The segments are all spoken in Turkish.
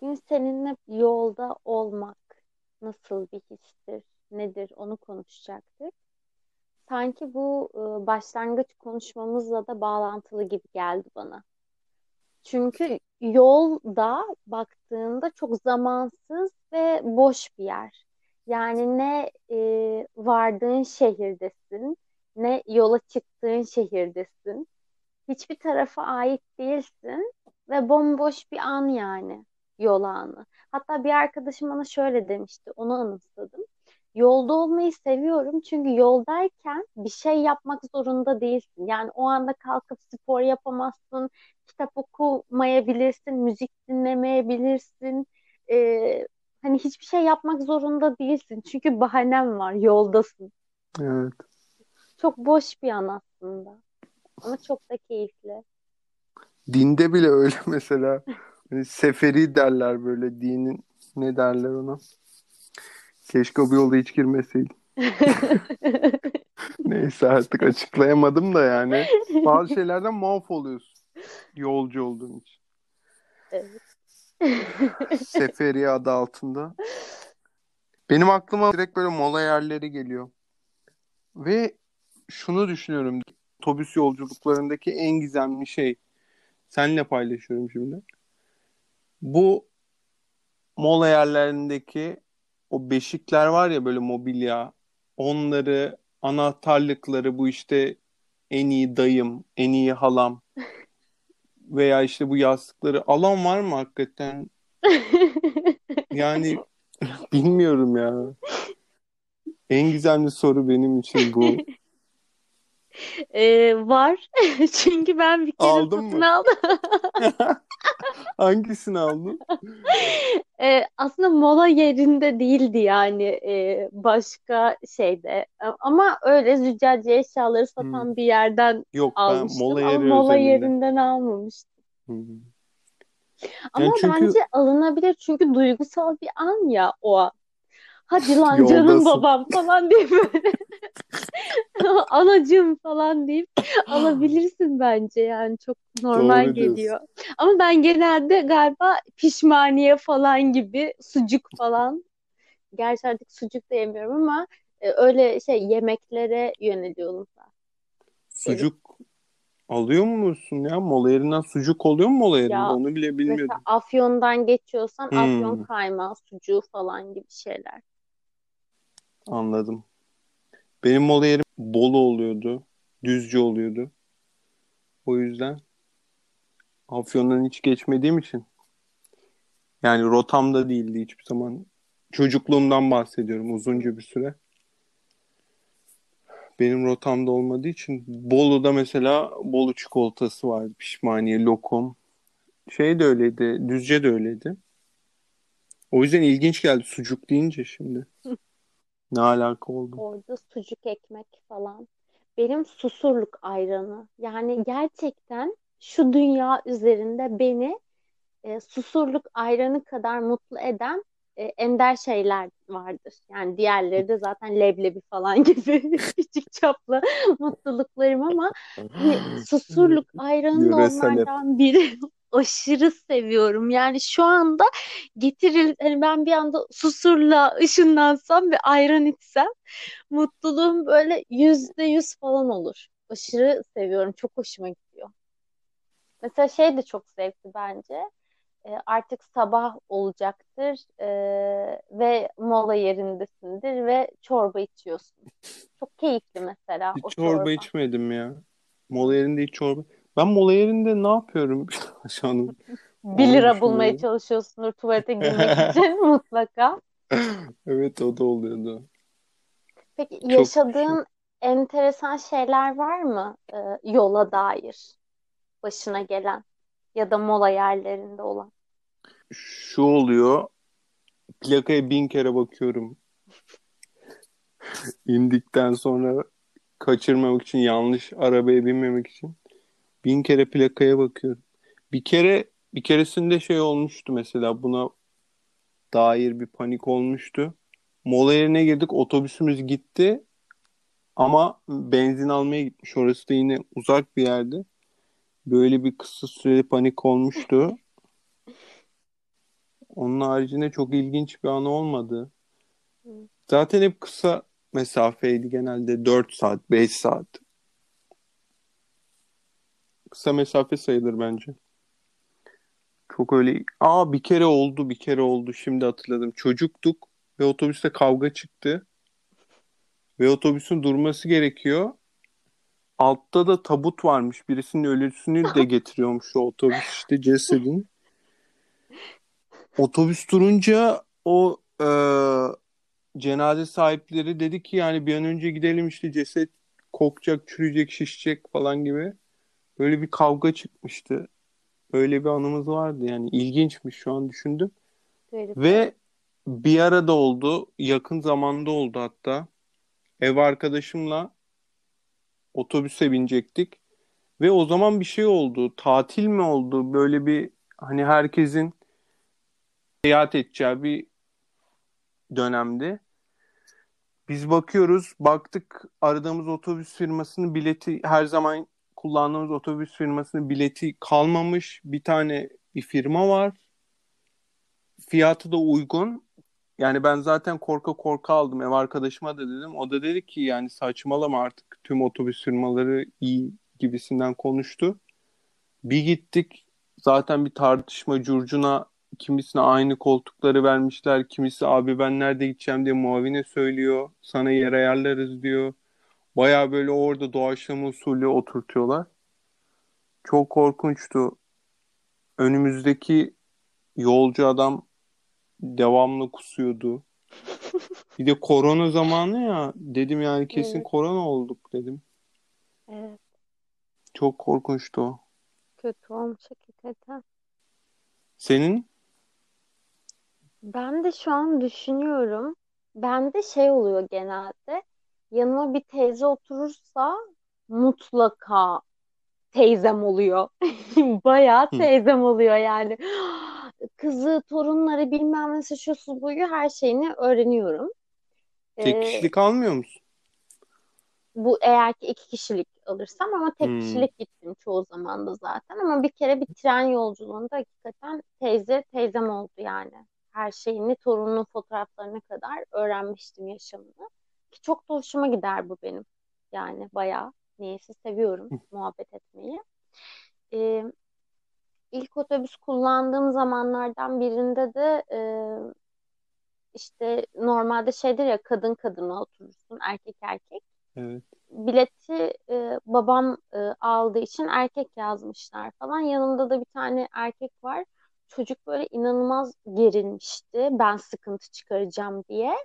bugün seninle yolda olmak nasıl bir histir, nedir onu konuşacaktık. Sanki bu e, başlangıç konuşmamızla da bağlantılı gibi geldi bana. Çünkü yolda baktığında çok zamansız ve boş bir yer. Yani ne e, vardığın şehirdesin, ne yola çıktığın şehirdesin. Hiçbir tarafa ait değilsin ve bomboş bir an yani yol anı. Hatta bir arkadaşım bana şöyle demişti, onu anımsadım. Yolda olmayı seviyorum çünkü yoldayken bir şey yapmak zorunda değilsin. Yani o anda kalkıp spor yapamazsın, kitap okumayabilirsin, müzik dinlemeyebilirsin. Ee, hani hiçbir şey yapmak zorunda değilsin. Çünkü bahanem var, yoldasın. Evet. Çok boş bir an aslında. Ama çok da keyifli. Dinde bile öyle mesela. Hani seferi derler böyle dinin ne derler ona? Keşke bu yolda hiç girmeseydim. Neyse artık açıklayamadım da yani. Bazı şeylerden muaf oluyorsun. Yolcu olduğun için. Evet. Seferi adı altında. Benim aklıma direkt böyle mola yerleri geliyor. Ve şunu düşünüyorum. Otobüs yolculuklarındaki en gizemli şey. Seninle paylaşıyorum şimdi. Bu mola yerlerindeki o beşikler var ya böyle mobilya. Onları, anahtarlıkları bu işte en iyi dayım, en iyi halam veya işte bu yastıkları alan var mı hakikaten? Yani bilmiyorum ya. En gizemli soru benim için bu. Ee, var. Çünkü ben bir kere Aldın satın mı? aldım. Hangisini aldın? Ee, aslında mola yerinde değildi yani e, başka şeyde. Ama öyle züccaciye eşyaları satan Hmm. bir yerden Yok ben almıştım mola ama yeri mola özelinde. yerinden almamıştım. Hmm. Ama Yani çünkü bence alınabilir çünkü duygusal bir an ya o an. Hadi lan canım yoldasın. babam falan diye böyle anacığım falan deyip alabilirsin bence yani çok normal Doğru diyorsun. geliyor. Ama ben genelde galiba pişmaniye falan gibi sucuk falan gerçi artık sucuk da yemiyorum ama e, öyle şey yemeklere yöneliyorum ben. Sucuk alıyor musun ya? Mola yerinden sucuk oluyor mu mola yerinde? ya Onu bile mesela bilmiyordum. Afyon'dan geçiyorsan Afyon Hmm, kaymağı sucuğu falan gibi şeyler. Anladım. Benim mola yerim Bolu oluyordu. Düzce oluyordu. O yüzden Afyon'dan hiç geçmediğim için yani rotamda değildi hiçbir zaman. Çocukluğumdan bahsediyorum uzunca bir süre. Benim rotamda olmadığı için Bolu'da mesela Bolu çikolatası vardı. Pişmaniye, lokum. Şey de öyleydi. Düzce de öyleydi. O yüzden ilginç geldi sucuk deyince şimdi. Ne alaka oldu? Orada sucuk ekmek falan. Benim Susurluk ayranı. Yani gerçekten şu dünya üzerinde beni e, Susurluk ayranı kadar mutlu eden e, ender şeyler vardır. Yani diğerleri de zaten leblebi falan gibi küçük çaplı mutluluklarım ama hani Susurluk ayranı da onlardan biri. Aşırı seviyorum. Yani şu anda getiril hani ben bir anda Susurluğa ışınlansam ve ayran içsem mutluluğum böyle yüzde yüz falan olur. Aşırı seviyorum. Çok hoşuma gidiyor. Mesela şey de çok zevkli bence. E, artık sabah olacaktır e, ve mola yerindesindir ve çorba içiyorsun. Çok keyifli mesela o Hiç çorba çorba. içmedim ya. Mola yerinde hiç çorba. Ben mola yerinde ne yapıyorum şu an? Bir Onu lira bulmaya çalışıyorsundur tuvalete girmek için mutlaka. Evet o da oluyordu. Peki Çok yaşadığın enteresan şeyler var mı e, yola dair başına gelen ya da mola yerlerinde olan? şu oluyor. Plakaya bin kere bakıyorum. İndikten sonra kaçırmamak için yanlış arabaya binmemek için bin kere plakaya bakıyorum. Bir kere bir keresinde şey olmuştu mesela buna dair bir panik olmuştu. Mola yerine girdik otobüsümüz gitti ama benzin almaya gitmiş. Orası da yine uzak bir yerde. Böyle bir kısa süreli panik olmuştu. Onun haricinde çok ilginç bir anı olmadı. Zaten hep kısa mesafeydi genelde 4 saat, 5 saat. Kısa mesafe sayılır bence. Çok öyle. Aa bir kere oldu, bir kere oldu. Şimdi hatırladım. Çocuktuk ve otobüste kavga çıktı. Ve otobüsün durması gerekiyor. Altta da tabut varmış. Birisinin ölüsünü de getiriyormuş o otobüs işte cesedin. Otobüs durunca o e, cenaze sahipleri dedi ki yani bir an önce gidelim işte ceset kokacak, çürüyecek, şişecek falan gibi. Böyle bir kavga çıkmıştı. Öyle bir anımız vardı yani ilginçmiş şu an düşündüm. Garip. Ve bir arada oldu, yakın zamanda oldu hatta. Ev arkadaşımla otobüse binecektik. Ve o zaman bir şey oldu. Tatil mi oldu? Böyle bir hani herkesin seyahat edeceği bir dönemdi. Biz bakıyoruz, baktık aradığımız otobüs firmasının bileti her zaman kullandığımız otobüs firmasının bileti kalmamış. Bir tane bir firma var. Fiyatı da uygun. Yani ben zaten korka korka aldım. Ev arkadaşıma da dedim. O da dedi ki yani saçmalama artık tüm otobüs firmaları iyi gibisinden konuştu. Bir gittik. Zaten bir tartışma curcuna kimisine aynı koltukları vermişler. Kimisi abi ben nerede gideceğim diye muavine söylüyor. Sana yer ayarlarız diyor. Baya böyle orada doğaçlama usulü oturtuyorlar. Çok korkunçtu. Önümüzdeki yolcu adam devamlı kusuyordu. Bir de korona zamanı ya dedim yani kesin Evet. korona olduk dedim. Evet. Çok korkunçtu o. Kötü olmuş hakikaten. Senin? Ben de şu an düşünüyorum. Bende şey oluyor genelde. Yanıma bir teyze oturursa mutlaka teyzem oluyor. Bayağı teyzem oluyor yani. Kızı, torunları bilmem nesi şu buyu her şeyini öğreniyorum. Tek Ee, kişilik almıyor musun? bu eğer ki iki kişilik alırsam ama tek Hmm. kişilik gittim çoğu zaman da zaten. Ama bir kere bir tren yolculuğunda hakikaten teyze teyzem oldu yani. Her şeyini, torunun fotoğraflarına kadar öğrenmiştim yaşamını. Ki çok da hoşuma gider bu benim. Yani bayağı niyeyse seviyorum muhabbet etmeyi. Ee, ilk otobüs kullandığım zamanlardan birinde de e, işte normalde şeydir ya kadın kadına oturursun erkek erkek. Evet. Bileti e, babam e, aldığı için erkek yazmışlar falan. Yanımda da bir tane erkek var. Çocuk böyle inanılmaz gerilmişti. Ben sıkıntı çıkaracağım diye.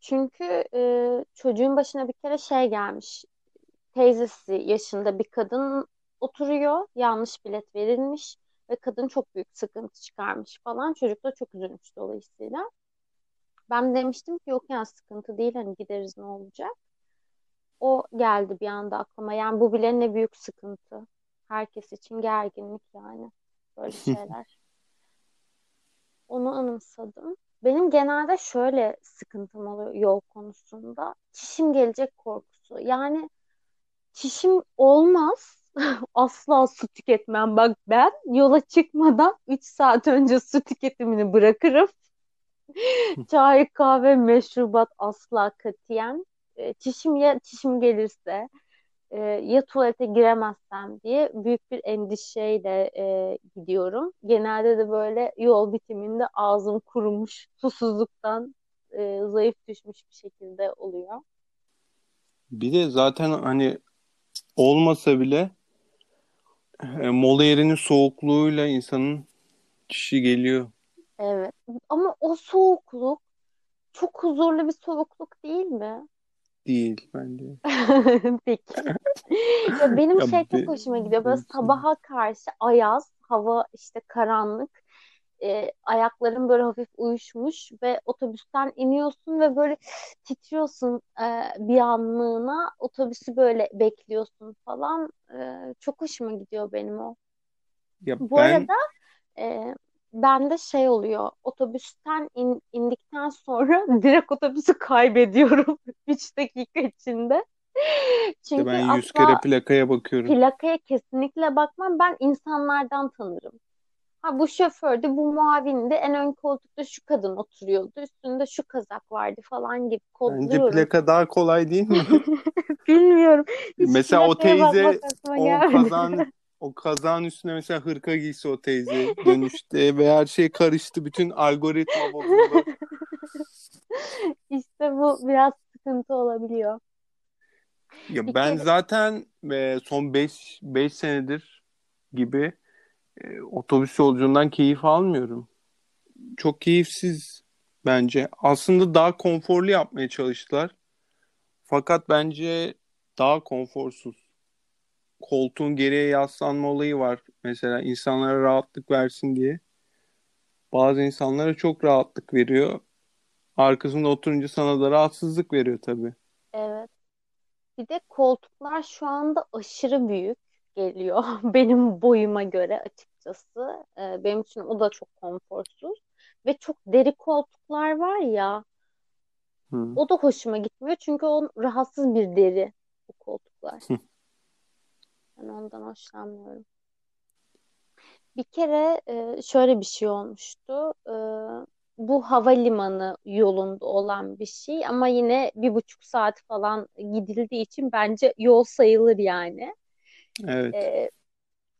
Çünkü e, çocuğun başına bir kere şey gelmiş. Teyzesi yaşında bir kadın oturuyor. Yanlış bilet verilmiş ve kadın çok büyük sıkıntı çıkarmış falan. Çocuk da çok üzülmüş dolayısıyla. Ben demiştim ki yok yani sıkıntı değil hani gideriz ne olacak. O geldi bir anda aklıma. Yani bu bile ne büyük sıkıntı. Herkes için gerginlik yani. Böyle şeyler. Onu anımsadım. Benim genelde şöyle sıkıntım oluyor yol konusunda. Çişim gelecek korkusu. Yani çişim olmaz. Asla su tüketmem. Bak ben yola çıkmadan 3 saat önce su tüketimini bırakırım. Çay, kahve, meşrubat asla katiyen. E, Çişim ya çişim gelirse e, ya tuvalete giremezsem diye büyük bir endişeyle e, gidiyorum. Genelde de böyle yol bitiminde ağzım kurumuş, susuzluktan e, zayıf düşmüş bir şekilde oluyor. Bir de zaten hani olmasa bile e, mola yerinin soğukluğuyla insanın kişi geliyor. Evet. Ama o soğukluk çok huzurlu bir soğukluk değil mi? Değil bence. Peki. Ya benim Ya şey çok hoşuma gidiyor. Böyle sabaha karşı ayaz, hava işte karanlık. e, ayakların böyle hafif uyuşmuş ve otobüsten iniyorsun ve böyle titriyorsun e, bir anlığına. Otobüsü böyle bekliyorsun falan. E, çok hoşuma gidiyor benim o. Ya Bu ben arada e, bende şey oluyor. Otobüsten in- indikten sonra direkt otobüsü kaybediyorum 3 dakika içinde. Çünkü ben yüz kere plakaya bakıyorum. plakaya kesinlikle bakmam. Ben insanlardan tanırım. Ha bu şofördü, bu muavindi, en ön koltukta şu kadın oturuyordu, üstünde şu kazak vardı falan gibi Bence kodluyorum. plaka daha kolay değil mi? Bilmiyorum. Hiç Mesela o teyze o gelmedi. O kazağın üstüne mesela hırka giyse o teyze dönüşte ve her şey karıştı. Bütün algoritma bozuldu. İşte bu biraz sıkıntı olabiliyor. Ya Bir ben kere zaten e, son 5 5 senedir gibi e, otobüs yolculuğundan keyif almıyorum. Çok keyifsiz bence. Aslında daha konforlu yapmaya çalıştılar. Fakat bence daha konforsuz. Koltuğun geriye yaslanma olayı var. Mesela insanlara rahatlık versin diye. Bazı insanlara çok rahatlık veriyor. Arkasında oturunca sana da rahatsızlık veriyor tabii. evet. Bir de koltuklar şu anda aşırı büyük geliyor benim boyuma göre açıkçası. Ee, benim için o da çok konforsuz. Ve çok deri koltuklar var ya, Hı. o da hoşuma gitmiyor çünkü o rahatsız bir deri bu koltuklar. Ben ondan hoşlanmıyorum. Bir kere e, şöyle bir şey olmuştu. E, bu havalimanı yolunda olan bir şey ama yine bir buçuk saat falan gidildiği için bence yol sayılır yani. Evet. E,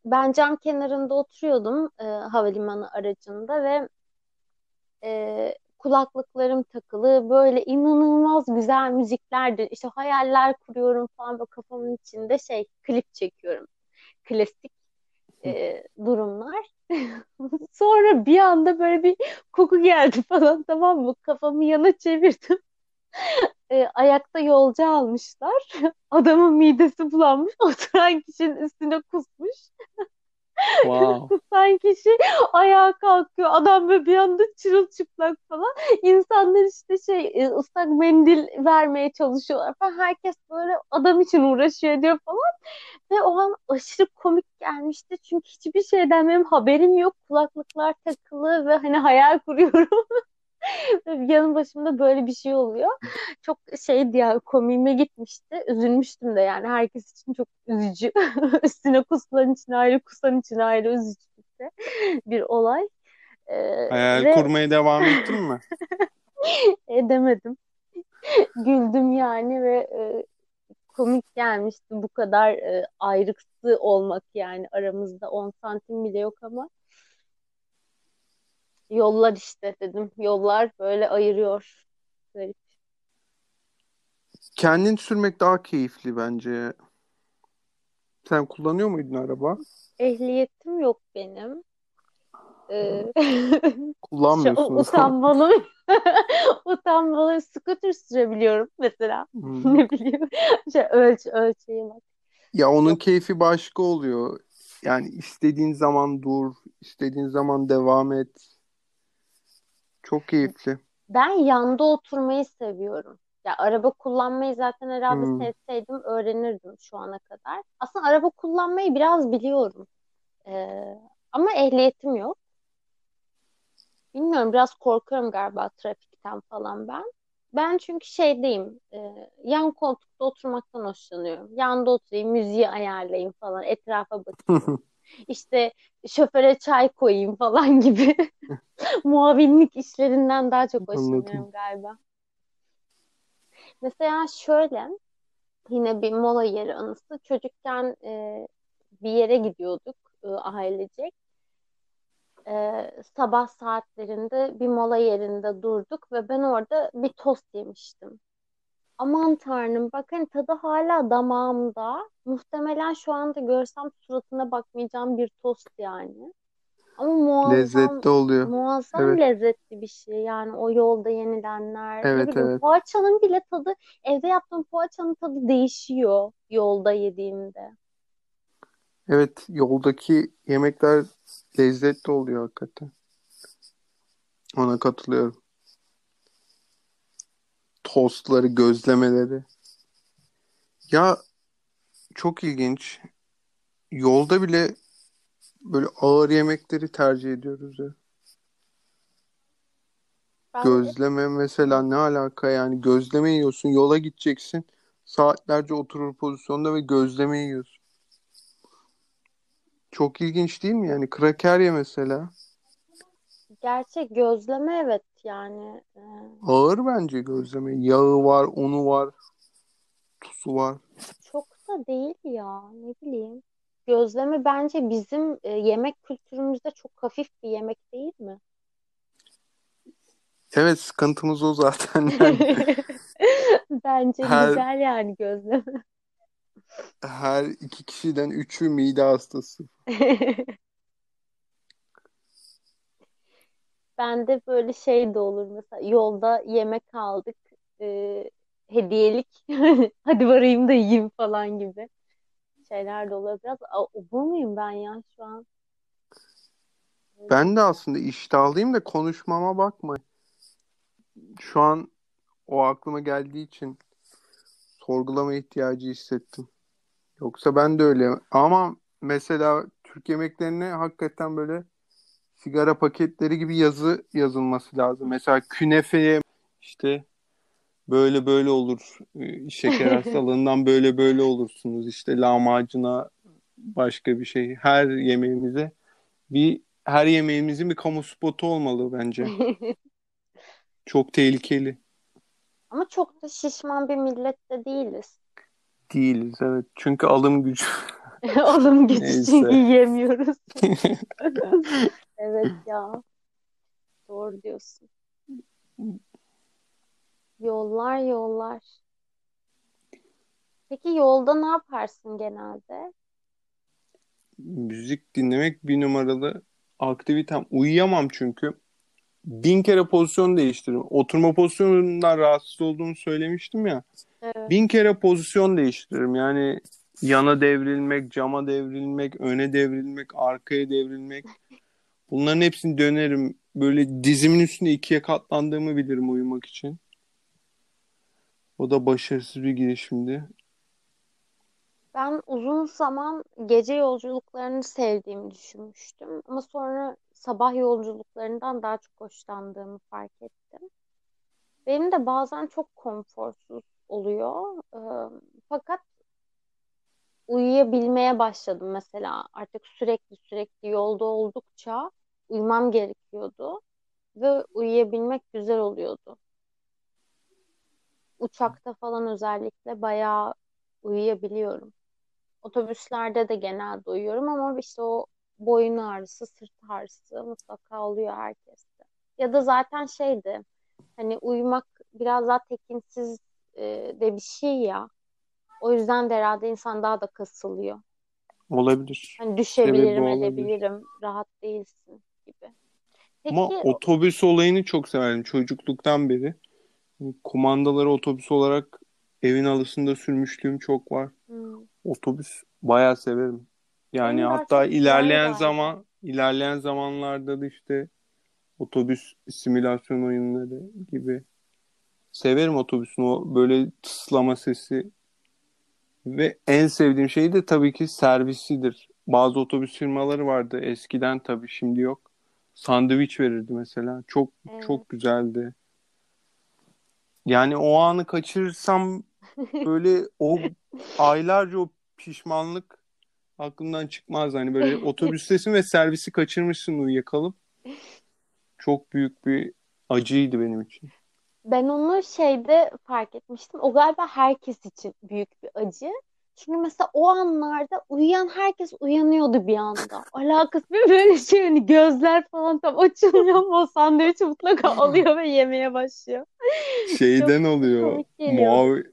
ben cam kenarında oturuyordum e, havalimanı aracında ve e, kulaklıklarım takılı böyle inanılmaz güzel müziklerdi. İşte hayaller kuruyorum falan böyle kafamın içinde şey klip çekiyorum. Klasik e, durumlar. Sonra bir anda böyle bir koku geldi falan tamam mı? Kafamı yana çevirdim. E, ayakta yolcu almışlar. Adamın midesi bulanmış. Oturan kişinin üstüne kusmuş. Wow. Kusan kişi ayağa kalkıyor. Adam böyle bir anda çırılçıplak falan. İnsanlar işte şey e, ıslak mendil vermeye çalışıyorlar falan. Herkes böyle adam için uğraşıyor diyor falan. Ve o an aşırı komik gelmişti. Çünkü hiçbir şeyden benim haberim yok. Kulaklıklar takılı ve hani hayal kuruyorum. Yanım başımda böyle bir şey oluyor. Çok şeydi ya komiğime gitmişti. Üzülmüştüm de yani herkes için çok üzücü. Üstüne kusulan için ayrı, kusan için ayrı üzücü bir olay. Ee, Hayal ve kurmaya devam ettin mi? edemedim. Güldüm yani ve e, komik gelmişti bu kadar e, ayrıksı olmak yani aramızda 10 santim bile yok ama yollar işte dedim. Yollar böyle ayırıyor. Garip. Kendin sürmek daha keyifli bence. Sen kullanıyor muydun araba? Ehliyetim yok benim. Ee, Kullanmıyorsun o zaman. utanmalı utanmalı scooter sürebiliyorum mesela. Hmm. Ne bileyim. Şey, ölç ölçeği bak. Ya onun Yok. keyfi başka oluyor. Yani istediğin zaman dur, istediğin zaman devam et. Çok keyifli. Ben yanda oturmayı seviyorum. Ya araba kullanmayı zaten herhalde Hmm. sevseydim öğrenirdim şu ana kadar. Aslında araba kullanmayı biraz biliyorum. Ee, ama ehliyetim yok. Bilmiyorum biraz korkuyorum galiba trafikten falan ben. Ben çünkü şeydeyim. e, yan koltukta oturmaktan hoşlanıyorum. Yanda oturayım, müziği ayarlayayım falan, etrafa bakayım. İşte şoföre çay koyayım falan gibi muavinlik işlerinden daha çok hoşlanıyorum galiba. Mesela şöyle yine bir mola yeri anısı. Çocukken e, bir yere gidiyorduk e, ailecek. E, sabah saatlerinde bir mola yerinde durduk ve ben orada bir tost yemiştim. Aman Tanrım bak hani tadı hala damağımda. Muhtemelen şu anda görsem suratına bakmayacağım bir tost yani. Ama muazzam Lezzetli oluyor. muazzam Evet. lezzetli bir şey. Yani o yolda yenilenler. Ne Evet bileyim evet. poğaçanın bile tadı evde yaptığım poğaçanın tadı değişiyor yolda yediğimde. Evet yoldaki yemekler lezzetli oluyor hakikaten. Ona katılıyorum. Tostları, gözlemeleri. Ya çok ilginç. Yolda bile böyle ağır yemekleri tercih ediyoruz ya. Ben de Gözleme mesela ne alaka yani gözleme yiyorsun yola gideceksin saatlerce oturur pozisyonda ve gözleme yiyorsun. Çok ilginç değil mi? Yani kraker ye mesela. Gerçek gözleme evet yani. e, Ağır bence gözleme. Yağı var, unu var, tuzu var. çok da değil ya ne bileyim. Gözleme bence bizim e, yemek kültürümüzde çok hafif bir yemek değil mi? Evet sıkıntımız o zaten. Yani Bence her güzel yani gözleme. her iki kişiden üçü mide hastası. Ben de böyle şey de olur mesela yolda yemek aldık e, hediyelik hadi varayım da yiyeyim falan gibi şeyler de oluyor biraz. Obur muyum ben ya şu an? Ben de aslında iştahlıyım da konuşmama bakma. Şu an o aklıma geldiği için sorgulama ihtiyacı hissettim. Yoksa ben de öyle. Ama mesela Türk yemeklerine hakikaten böyle sigara paketleri gibi yazı yazılması lazım. Mesela künefeye işte böyle böyle olur. Ee, Şeker hastalığından böyle böyle olursunuz. İşte lahmacuna başka bir şey. Her yemeğimize bir her yemeğimizin bir kamu spotu olmalı bence. Çok tehlikeli. Ama çok da şişman bir millet de değiliz. Değiliz evet. Çünkü alım gücü. Alım gücü çünkü yiyemiyoruz. Evet ya doğru diyorsun. Yollar yollar. Peki yolda ne yaparsın genelde? Müzik dinlemek bir numaralı aktivitem. Uyuyamam çünkü. Bin kere pozisyon değiştiririm. Oturma pozisyonundan rahatsız olduğumu söylemiştim ya. Evet. Bin kere pozisyon değiştiririm. Yani yana devrilmek, cama devrilmek, öne devrilmek, arkaya devrilmek. Bunların hepsini dönerim. Böyle dizimin üstünde ikiye katlandığımı bilirim uyumak için. O da başarısız bir girişimdi. Ben uzun zaman gece yolculuklarını sevdiğimi düşünmüştüm. Ama sonra sabah yolculuklarından daha çok hoşlandığımı fark ettim. Benim de bazen çok konforsuz oluyor. Fakat uyuyabilmeye başladım mesela. Artık sürekli sürekli yolda oldukça uyumam gerekiyordu. Ve uyuyabilmek güzel oluyordu. Uçakta falan özellikle bayağı uyuyabiliyorum. Otobüslerde de genelde uyuyorum ama işte o boyun ağrısı, sırt ağrısı mutlaka oluyor herkeste. Ya da zaten şeydi hani uyumak biraz daha tekinsiz de bir şey ya. O yüzden de herhalde insan daha da kasılıyor. Olabilir. Hani düşebilirim, olabilir. edebilirim, rahat değilsin gibi. Ama Peki otobüs olayını çok severim çocukluktan beri. Kumandaları otobüs olarak evin alısında sürmüşlüğüm çok var. hmm, Otobüs bayağı severim. Yani benim hatta ilerleyen zaman ilerleyen zamanlarda da işte otobüs simülasyon oyunları gibi severim otobüsün o böyle tıslama sesi ve en sevdiğim şey de tabii ki servisidir. Bazı otobüs firmaları vardı eskiden tabii şimdi yok. Sandviç verirdi mesela. Çok Evet. çok güzeldi. Yani o anı kaçırırsam böyle o aylarca o pişmanlık aklımdan çıkmaz. Hani böyle otobüstesin ve servisi kaçırmışsın uyuyakalıp. Çok büyük bir acıydı benim için. Ben onu şeyde fark etmiştim. O galiba herkes için büyük bir acı. Çünkü mesela o anlarda uyuyan herkes uyanıyordu bir anda. Alakası bir böyle şey hani gözler falan tam açılıyor ama o sandviçi mutlaka alıyor ve yemeye başlıyor. Çok Şeyden oluyor. Mavi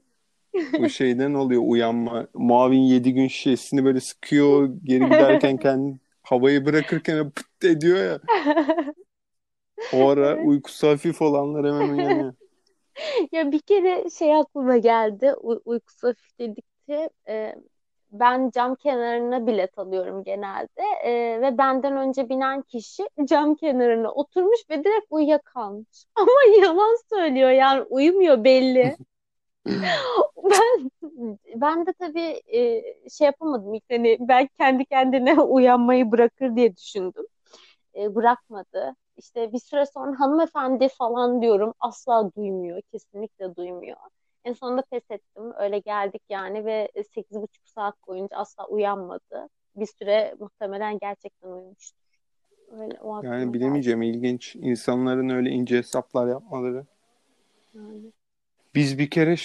o şeyden oluyor uyanma. Muavin 7 gün şişesini böyle sıkıyor. Geri giderken kendi havayı bırakırken pıt ediyor ya. O ara Evet. uykusu hafif olanlar hemen uyanıyor. Ya bir kere şey aklıma geldi. U uykusu hafif dedikçe e, ben cam kenarına bilet alıyorum genelde. E, ve benden önce binen kişi cam kenarına oturmuş ve direkt uyuyakalmış. Ama yalan söylüyor yani uyumuyor belli. Ben ben de tabii e, şey yapamadım ilk hani belki kendi kendine uyanmayı bırakır diye düşündüm. E, bırakmadı. İşte bir süre sonra hanımefendi falan diyorum asla duymuyor. Kesinlikle duymuyor. En sonunda pes ettim. Öyle geldik yani ve sekiz buçuk saat boyunca asla uyanmadı. bir süre muhtemelen gerçekten uyumuştur. Öyle, o Yani geldi. bilemeyeceğim ilginç insanların öyle ince hesaplar yapmaları. Yani. Biz bir kere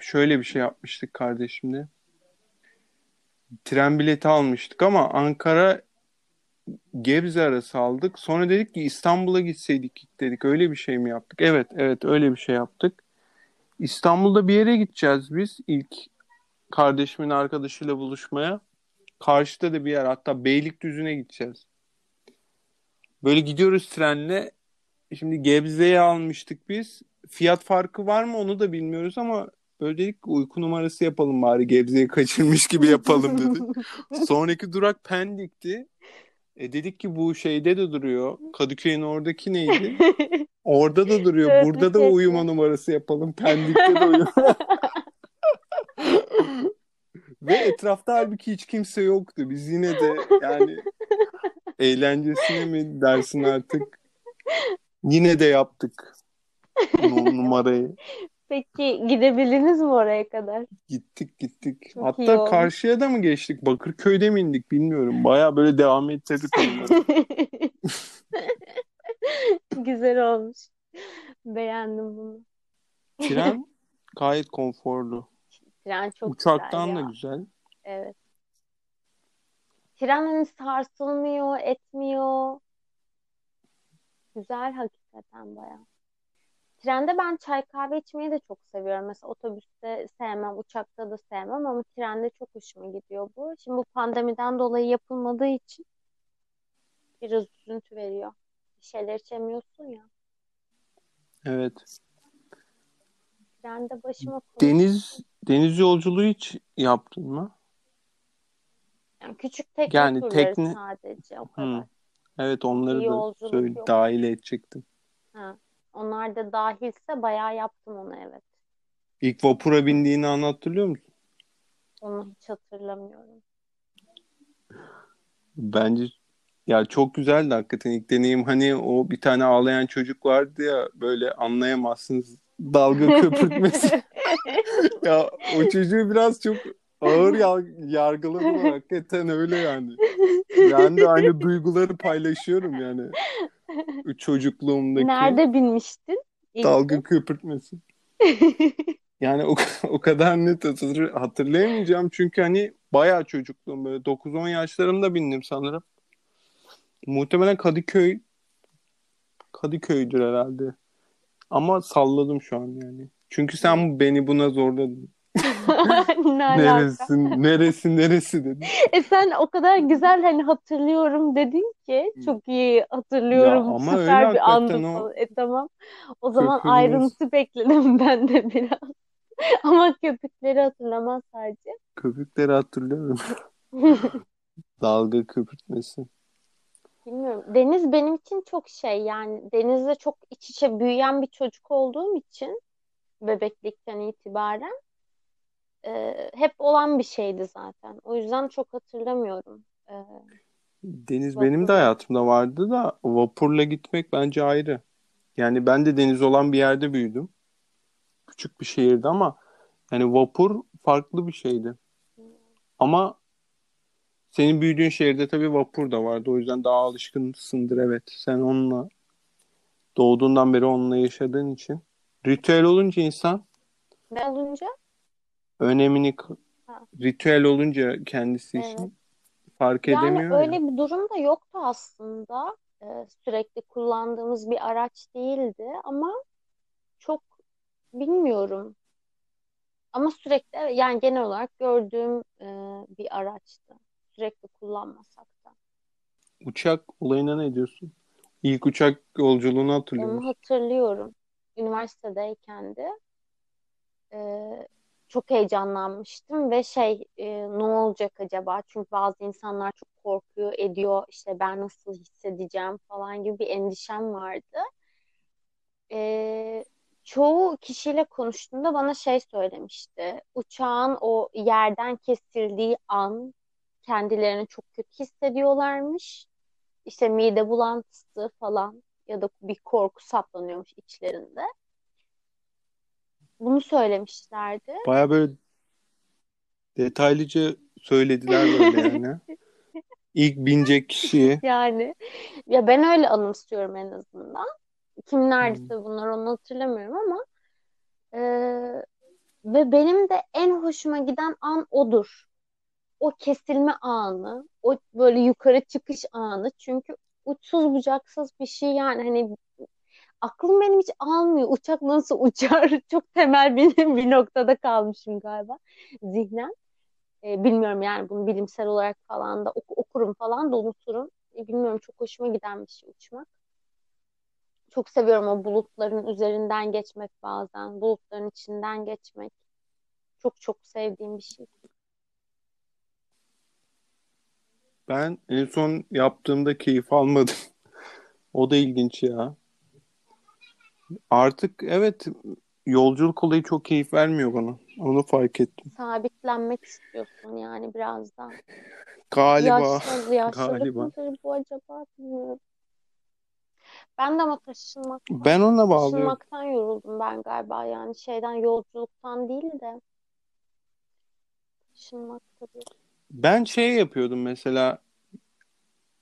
şöyle bir şey yapmıştık kardeşimle. Tren bileti almıştık ama Ankara Gebze arası aldık. Sonra dedik ki İstanbul'a gitseydik dedik. Öyle bir şey mi yaptık? Evet, evet öyle bir şey yaptık. İstanbul'da bir yere gideceğiz biz ilk kardeşimin arkadaşıyla buluşmaya. Karşıda da bir yer hatta Beylikdüzü'ne gideceğiz. Böyle gidiyoruz trenle. Şimdi Gebze'ye almıştık biz. Fiyat farkı var mı onu da bilmiyoruz ama böyle dedik uyku numarası yapalım bari Gebze'yi kaçırmış gibi yapalım dedi. Sonraki durak Pendik'ti. E dedik ki bu şeyde de duruyor. Kadıköy'ün oradaki neydi? Orada da duruyor. Burada da uyuma numarası yapalım. Pendik'te de uyuma. Ve etrafta halbuki hiç kimse yoktu. Biz yine de yani eğlencesine mi dersin artık? Yine de yaptık nu- numarayı. Peki gidebildiniz mi oraya kadar? Gittik gittik. Çok Hatta karşıya da mı geçtik? Bakırköy'de mi indik bilmiyorum. Baya böyle devam ettirdik onları. Güzel olmuş. Beğendim bunu. Tren gayet konforlu. Tren çok Uçaktan güzel da ya. güzel. Evet. Tren hani sarsılmıyor, etmiyor. Güzel hakikaten bayağı. Trende ben çay kahve içmeyi de çok seviyorum. Mesela otobüste sevmem, uçakta da sevmem ama trende çok hoşuma gidiyor bu. Şimdi bu pandemiden dolayı yapılmadığı için biraz üzüntü veriyor. Bir şeyler içemiyorsun ya. Evet. Trende başıma. Deniz deniz yolculuğu hiç yaptın mı? Yani küçük tekne Yani turları tekne- sadece o kadar. Evet onları da söyle, yok. dahil edecektim. Ha. Onlar da dahilse bayağı yaptım onu evet. İlk vapura bindiğini anı hatırlıyor musun? Onu hiç hatırlamıyorum. Bence ya çok güzeldi hakikaten ilk deneyim. Hani o bir tane ağlayan çocuk vardı ya böyle anlayamazsınız dalga köpürtmesi. ya o çocuğu biraz çok ağır yar- yargıladım hakikaten öyle yani. Ben de aynı duyguları paylaşıyorum yani. Çocukluğumdaki Nerede binmiştin? Dalga köpürtmesi. Yani o, o kadar net hatır, hatırlayamayacağım çünkü hani bayağı çocukluğum böyle 9-10 yaşlarımda bindim sanırım. Muhtemelen Kadıköy Kadıköy'dür herhalde. Ama salladım şu an yani. Çünkü sen beni buna zorladın. Ne? Neresi, neresi, neresi dedin. E sen o kadar güzel hani hatırlıyorum dedin ki çok iyi hatırlıyorum. Ya ama Süper öyle bir andı o. E tamam. O zaman köpüğümüz- ayrıntı bekledim ben de biraz. Ama köpükleri hatırlamaz sadece. Köpükleri hatırlıyorum. Dalga köpürtmesi. Bilmiyorum. Deniz benim için çok şey yani denizle çok iç içe büyüyen bir çocuk olduğum için bebeklikten itibaren e, hep olan bir şeydi zaten. O yüzden çok hatırlamıyorum. E, Deniz Vapur. benim de hayatımda vardı da vapurla gitmek bence ayrı. Yani ben de deniz olan bir yerde büyüdüm. Küçük bir şehirde ama yani vapur farklı bir şeydi. Ama senin büyüdüğün şehirde tabii vapur da vardı. O yüzden daha alışkınsındır evet. Sen onunla doğduğundan beri onunla yaşadığın için. Ritüel olunca insan ne olunca? Önemini Ha. ritüel olunca kendisi Evet. için fark Yani edemiyor ya. öyle bir durum da yoktu aslında. Ee, sürekli kullandığımız bir araç değildi ama çok bilmiyorum. Ama sürekli yani genel olarak gördüğüm e, bir araçtı. Sürekli kullanmasak da. Uçak olayına ne diyorsun? İlk uçak yolculuğunu hatırlıyor Onu musun? hatırlıyorum. Üniversitedeyken de e, çok heyecanlanmıştım ve şey e, ne olacak acaba? Çünkü bazı insanlar çok korkuyor, ediyor. İşte ben nasıl hissedeceğim falan gibi bir endişem vardı. E, çoğu kişiyle konuştuğumda bana şey söylemişti. Uçağın o yerden kesildiği an kendilerini çok kötü hissediyorlarmış. İşte mide bulantısı falan ya da bir korku saplanıyormuş içlerinde. Bunu söylemişlerdi. Baya böyle detaylıca söylediler böyle yani. İlk binecek kişiyi. Yani ya ben öyle anımsıyorum en azından. Kim neredeyse Hmm. bunlar onu hatırlamıyorum ama e, ve benim de en hoşuma giden an odur. O kesilme anı, o böyle yukarı çıkış anı. Çünkü uçsuz bucaksız bir şey yani hani aklım benim hiç almıyor. Uçak nasıl uçar? Çok temel bir, bir noktada kalmışım galiba zihnen. E, bilmiyorum yani bunu bilimsel olarak falan da ok- okurum falan da unuturum. E, bilmiyorum çok hoşuma giden bir şey uçmak. Çok seviyorum o bulutların üzerinden geçmek bazen. Bulutların içinden geçmek. Çok çok sevdiğim bir şey. Ben en son yaptığımda keyif almadım. O da ilginç ya. Artık evet yolculuk olayı çok keyif vermiyor bana. Onu fark ettim. Sabitlenmek istiyorsun yani biraz da. Galiba. Yaşlı, yaşlılık Galiba. mıdır bu acaba bilmiyorum. Ben de ama taşınmak, Ben ona bağlıyorum. taşınmaktan yoruldum ben galiba yani şeyden yolculuktan değil de taşınmak tabii. Ben şey yapıyordum mesela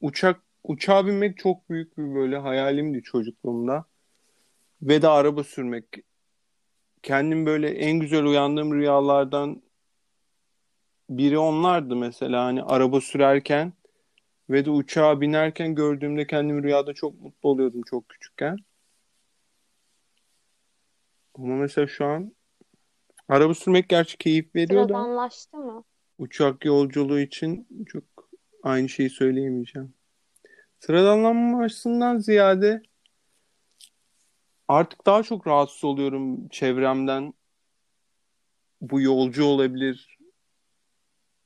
uçak uçağa binmek çok büyük bir böyle hayalimdi çocukluğumda. Ve de araba sürmek. Kendim böyle en güzel uyandığım rüyalardan biri onlardı mesela hani araba sürerken ve de uçağa binerken gördüğümde kendimi rüyada çok mutlu oluyordum çok küçükken. Ama mesela şu an araba sürmek gerçi keyif veriyor da Sıradanlaştı mı? uçak yolculuğu için çok aynı şeyi söyleyemeyeceğim. Sıradanlanmasından ziyade artık daha çok rahatsız oluyorum çevremden. Bu yolcu olabilir,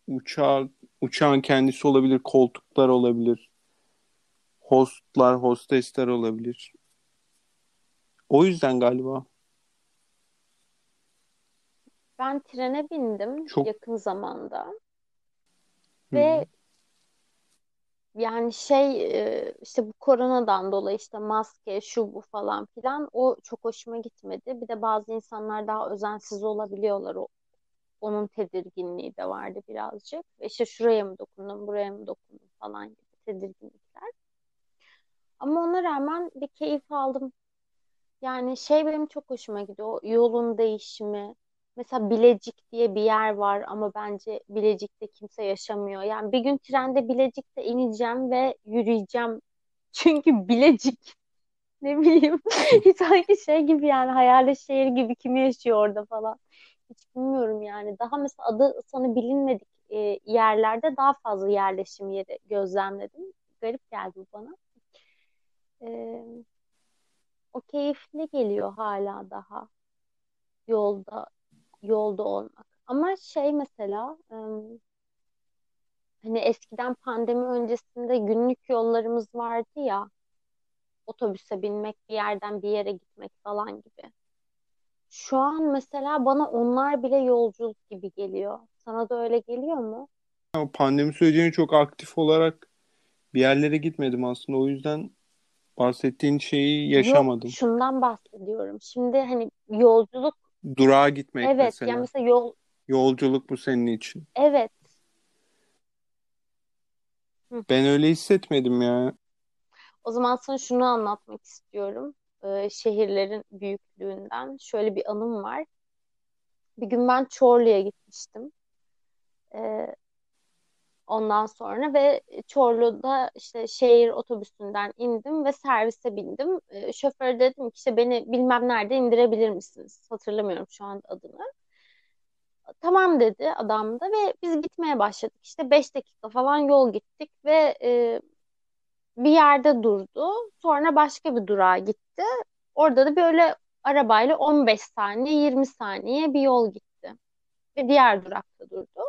uçağı, uçağın kendisi olabilir, koltuklar olabilir, hostlar, hostesler olabilir. O yüzden galiba. Ben trene bindim Çok- yakın zamanda Hı. ve yani şey e, işte bu koronadan dolayı işte maske şu bu falan filan o çok hoşuma gitmedi. Bir de bazı insanlar daha özensiz olabiliyorlar. O, onun tedirginliği de vardı birazcık. Ve işte şuraya mı dokundum, buraya mı dokundum falan gibi tedirginlikler. Ama ona rağmen bir keyif aldım. Yani şey benim çok hoşuma gidiyor. Yolun değişimi. Mesela Bilecik diye bir yer var ama bence Bilecik'te kimse yaşamıyor. Yani bir gün trende Bilecik'te ineceğim ve yürüyeceğim. Çünkü Bilecik ne bileyim sanki şey gibi yani hayalet şehir gibi kim yaşıyor orada falan. Hiç bilmiyorum yani. Daha mesela adı sana bilinmedik e, yerlerde daha fazla yerleşim yeri gözlemledim. Garip geldi bana. E, o keyifli geliyor hala daha yolda yolda olmak. Ama şey mesela hani eskiden pandemi öncesinde günlük yollarımız vardı ya otobüse binmek bir yerden bir yere gitmek falan gibi. Şu an mesela bana onlar bile yolculuk gibi geliyor. Sana da öyle geliyor mu? O pandemi sürecini çok aktif olarak bir yerlere gitmedim aslında. O yüzden bahsettiğin şeyi yaşamadım. Yok, şundan bahsediyorum. Şimdi hani yolculuk Durağa gitmek evet mesela. yani mesela yol Yolculuk bu senin için. evet Ben öyle hissetmedim ya. O zaman sana şunu anlatmak istiyorum. Ee, şehirlerin büyüklüğünden. Şöyle bir anım var. Bir gün ben Çorlu'ya gitmiştim. Ee, ondan sonra ve Çorlu'da işte şehir otobüsünden indim ve servise bindim. Ee, şoföre dedim ki işte beni bilmem nerede indirebilir misiniz? Hatırlamıyorum şu an adını. Tamam dedi adam da ve biz gitmeye başladık. İşte 5 dakika falan yol gittik ve e, bir yerde durdu. Sonra başka bir durağa gitti. Orada da böyle arabayla 15 saniye, 20 saniye bir yol gitti. Ve diğer durakta durdu.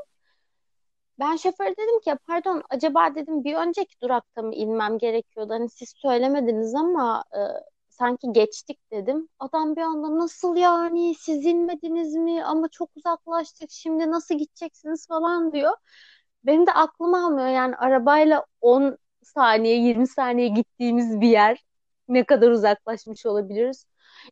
Ben şoföre dedim ki pardon acaba dedim bir önceki durakta mı inmem gerekiyordu? Hani siz söylemediniz ama e, sanki geçtik dedim. Adam bir anda nasıl yani siz inmediniz mi? Ama çok uzaklaştık şimdi nasıl gideceksiniz falan diyor. Benim de aklım almıyor yani arabayla 10 saniye 20 saniye gittiğimiz bir yer ne kadar uzaklaşmış olabiliriz.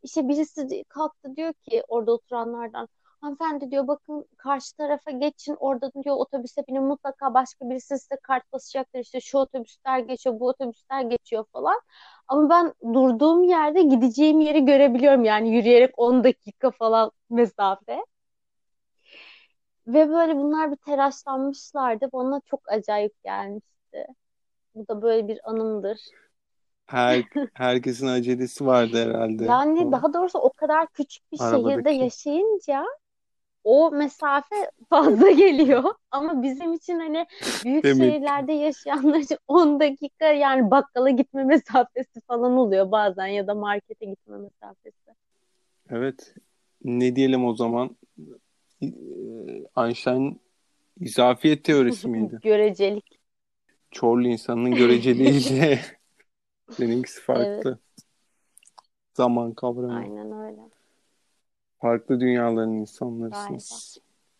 İşte birisi kalktı diyor ki orada oturanlardan hanımefendi diyor bakın karşı tarafa geçin orada diyor otobüse binin mutlaka başka birisi size kart basacaktır işte şu otobüsler geçiyor bu otobüsler geçiyor falan. Ama ben durduğum yerde gideceğim yeri görebiliyorum yani yürüyerek 10 dakika falan mesafe. Ve böyle bunlar bir telaşlanmışlardı. Bana çok acayip gelmişti. Bu da böyle bir anımdır. Her, herkesin acelesi vardı herhalde. Yani O daha doğrusu o kadar küçük bir şehirde arabadaki. yaşayınca o mesafe fazla geliyor. Ama bizim için hani büyük ki. şehirlerde yaşayanlar için 10 dakika yani bakkala gitme mesafesi falan oluyor bazen ya da markete gitme mesafesi. Evet. Ne diyelim o zaman? Ee, Einstein izafiyet teorisi miydi? Görecelik. Çorlu insanının göreceliğiyle benimkisi farklı. Zaman kavramı. Aynen öyle. Farklı dünyaların insanlarısınız.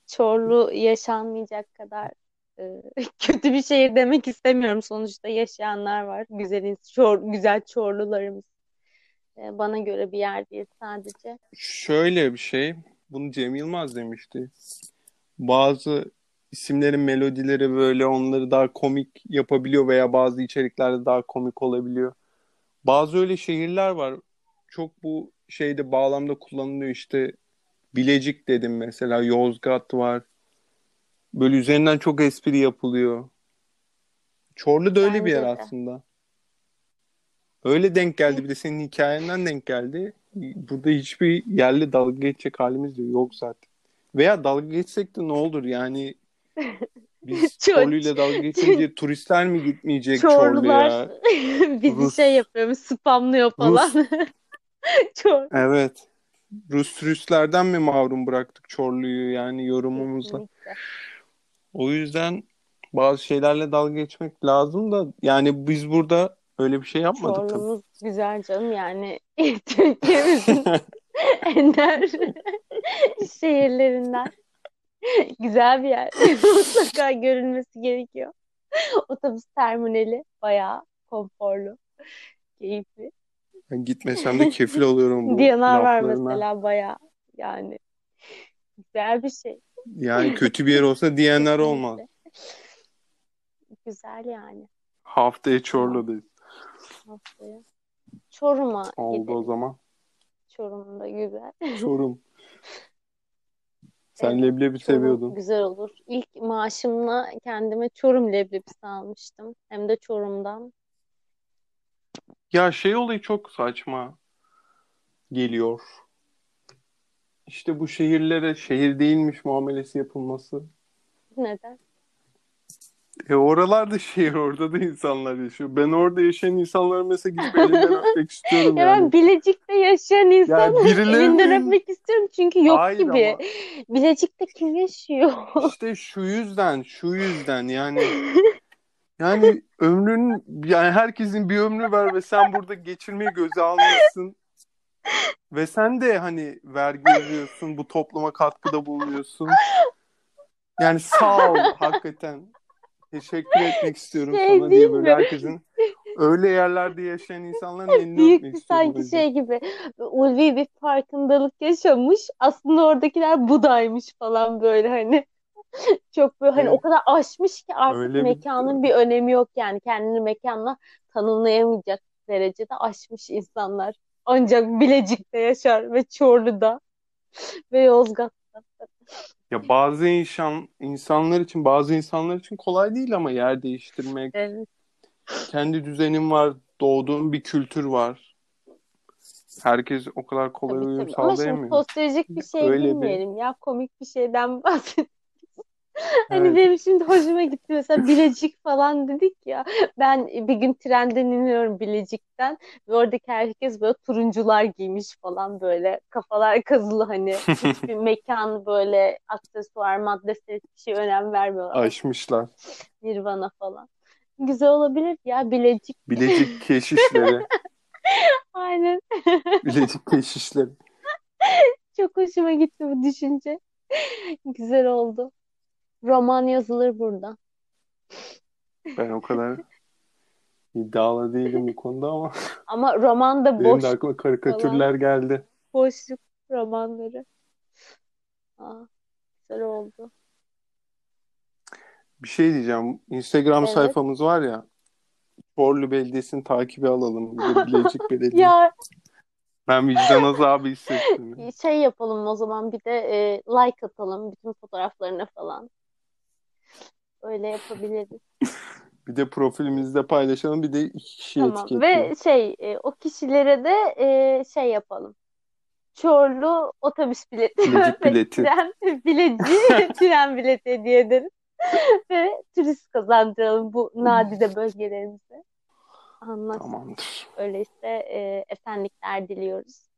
Çorlu yaşanmayacak kadar e, kötü bir şehir demek istemiyorum. Sonuçta yaşayanlar var. Güzel, çor, güzel Çorlularımız. E, bana göre bir yer değil sadece. Şöyle bir şey. Bunu Cem Yılmaz demişti. Bazı isimlerin melodileri böyle onları daha komik yapabiliyor veya bazı içeriklerde daha komik olabiliyor. Bazı öyle şehirler var. Çok bu şeyde bağlamda kullanılıyor işte. Bilecik dedim mesela. Yozgat var. Böyle üzerinden çok espri yapılıyor. Çorlu da öyle bir yer Bence de. aslında. Öyle denk geldi. Bir de senin hikayenden denk geldi. Burada hiçbir yerle dalga geçecek halimiz de yok zaten. Veya dalga geçsek de ne olur yani biz Çor- Çorlu'yla dalga geçince turistler mi gitmeyecek Çorlu'ya? Çorlular bizi Rus- şey yapıyor, spamlıyor falan. Çor. Evet. Rus turistlerden mi mahrum bıraktık Çorlu'yu yani yorumumuzla? Kesinlikle. O yüzden bazı şeylerle dalga geçmek lazım da yani biz burada öyle bir şey yapmadık tabii. Çorlu'muz güzel canım yani Türkiye'mizin ender şehirlerinden. Güzel bir yer. Mutlaka görülmesi gerekiyor. Otobüs terminali bayağı konforlu, keyifli. Ben gitmesem de kefil oluyorum bu Diyanar var laflarına. mesela bayağı yani güzel bir şey. Yani kötü bir yer olsa diyenler olmaz. Güzel yani Haftaya Çorlu'dayız. haftaya. Çorum'a Oldu o gidelim. zaman. Çorum da güzel. Çorum. Sen Evet, leblebi Çorum seviyordun. güzel olur. İlk maaşımla kendime Çorum leblebisi almıştım. Hem de Çorum'dan. Ya şey olayı çok saçma geliyor. İşte bu şehirlere şehir değilmiş muamelesi yapılması. Neden? E oralarda şehir, orada da insanlar yaşıyor. Ben orada yaşayan insanları mesela gidip elinden öpmek istiyorum Ya yani. ben Bilecik'te yaşayan insanın birilerinin- elinden öpmek istiyorum çünkü yok Hayır gibi. ama Bilecik'te kim yaşıyor? işte şu yüzden, şu yüzden yani yani ömrün yani herkesin bir ömrü var ve sen burada geçirmeyi göze almışsın. Ve sen de hani vergi ödüyorsun, bu topluma katkıda bulunuyorsun. Yani sağ ol hakikaten. Teşekkür etmek istiyorum Şey sana diye böyle mi? herkesin öyle yerlerde yaşayan insanların elini Büyük öpmek istiyorum. sanki şey gibi ulvi bir farkındalık yaşamış. Aslında oradakiler Budaymış falan böyle hani. Çok böyle hani Evet. o kadar aşmış ki artık Öyle bir- mekanın bir önemi yok yani. Kendini mekanla tanımlayamayacak derecede aşmış insanlar. Ancak Bilecik'te yaşar ve Çorlu'da ve Yozgat'ta. Ya bazı insan insanlar için bazı insanlar için kolay değil ama yer değiştirmek, Evet. kendi düzenin var, doğduğun bir kültür var. Herkes o kadar kolay Tabii, uyum tabii. Ama şimdi sağlayamıyor. sosyolojik bir şey Öyle bir- bilmeyelim ya. Komik bir şeyden bahsediyoruz. Hani Evet. benim şimdi hoşuma gitti mesela Bilecik falan dedik ya. Ben bir gün trenden iniyorum Bilecik'ten ve oradaki herkes böyle turuncular giymiş falan böyle kafalar kazılı hani hiçbir mekan böyle aksesuar maddesi hiçbir şey önem vermiyorlar. Aşmışlar. Nirvana falan. Güzel olabilir ya Bilecik. Bilecik keşişleri. Aynen. Bilecik keşişleri. Çok hoşuma gitti bu düşünce. Güzel oldu. Roman yazılır burada. Ben o kadar iddialı değilim bu konuda ama Ama roman da benim boş de aklıma karikatürler geldi. boşluk romanları. Aa, güzel oldu. Bir şey diyeceğim. Instagram Evet. sayfamız var ya. Çorlu Belediyesi'ni takibi alalım. Bilecik Belediye. Ya Ben vicdan azabı hissettim. şey yapalım o zaman bir de e, like atalım bütün fotoğraflarına falan. Öyle yapabiliriz. Bir de profilimizde paylaşalım. Bir de iki kişi Tamam. etiketleyelim. Ve şey e, o kişilere de e, şey yapalım. Çorlu otobüs bileti Bilecik bileti. tren bileci tren bileti hediye ederiz. Ve turist kazandıralım bu nadide bölgelerimize. Anlaştık. Tamamdır. Öyleyse e, esenlikler diliyoruz.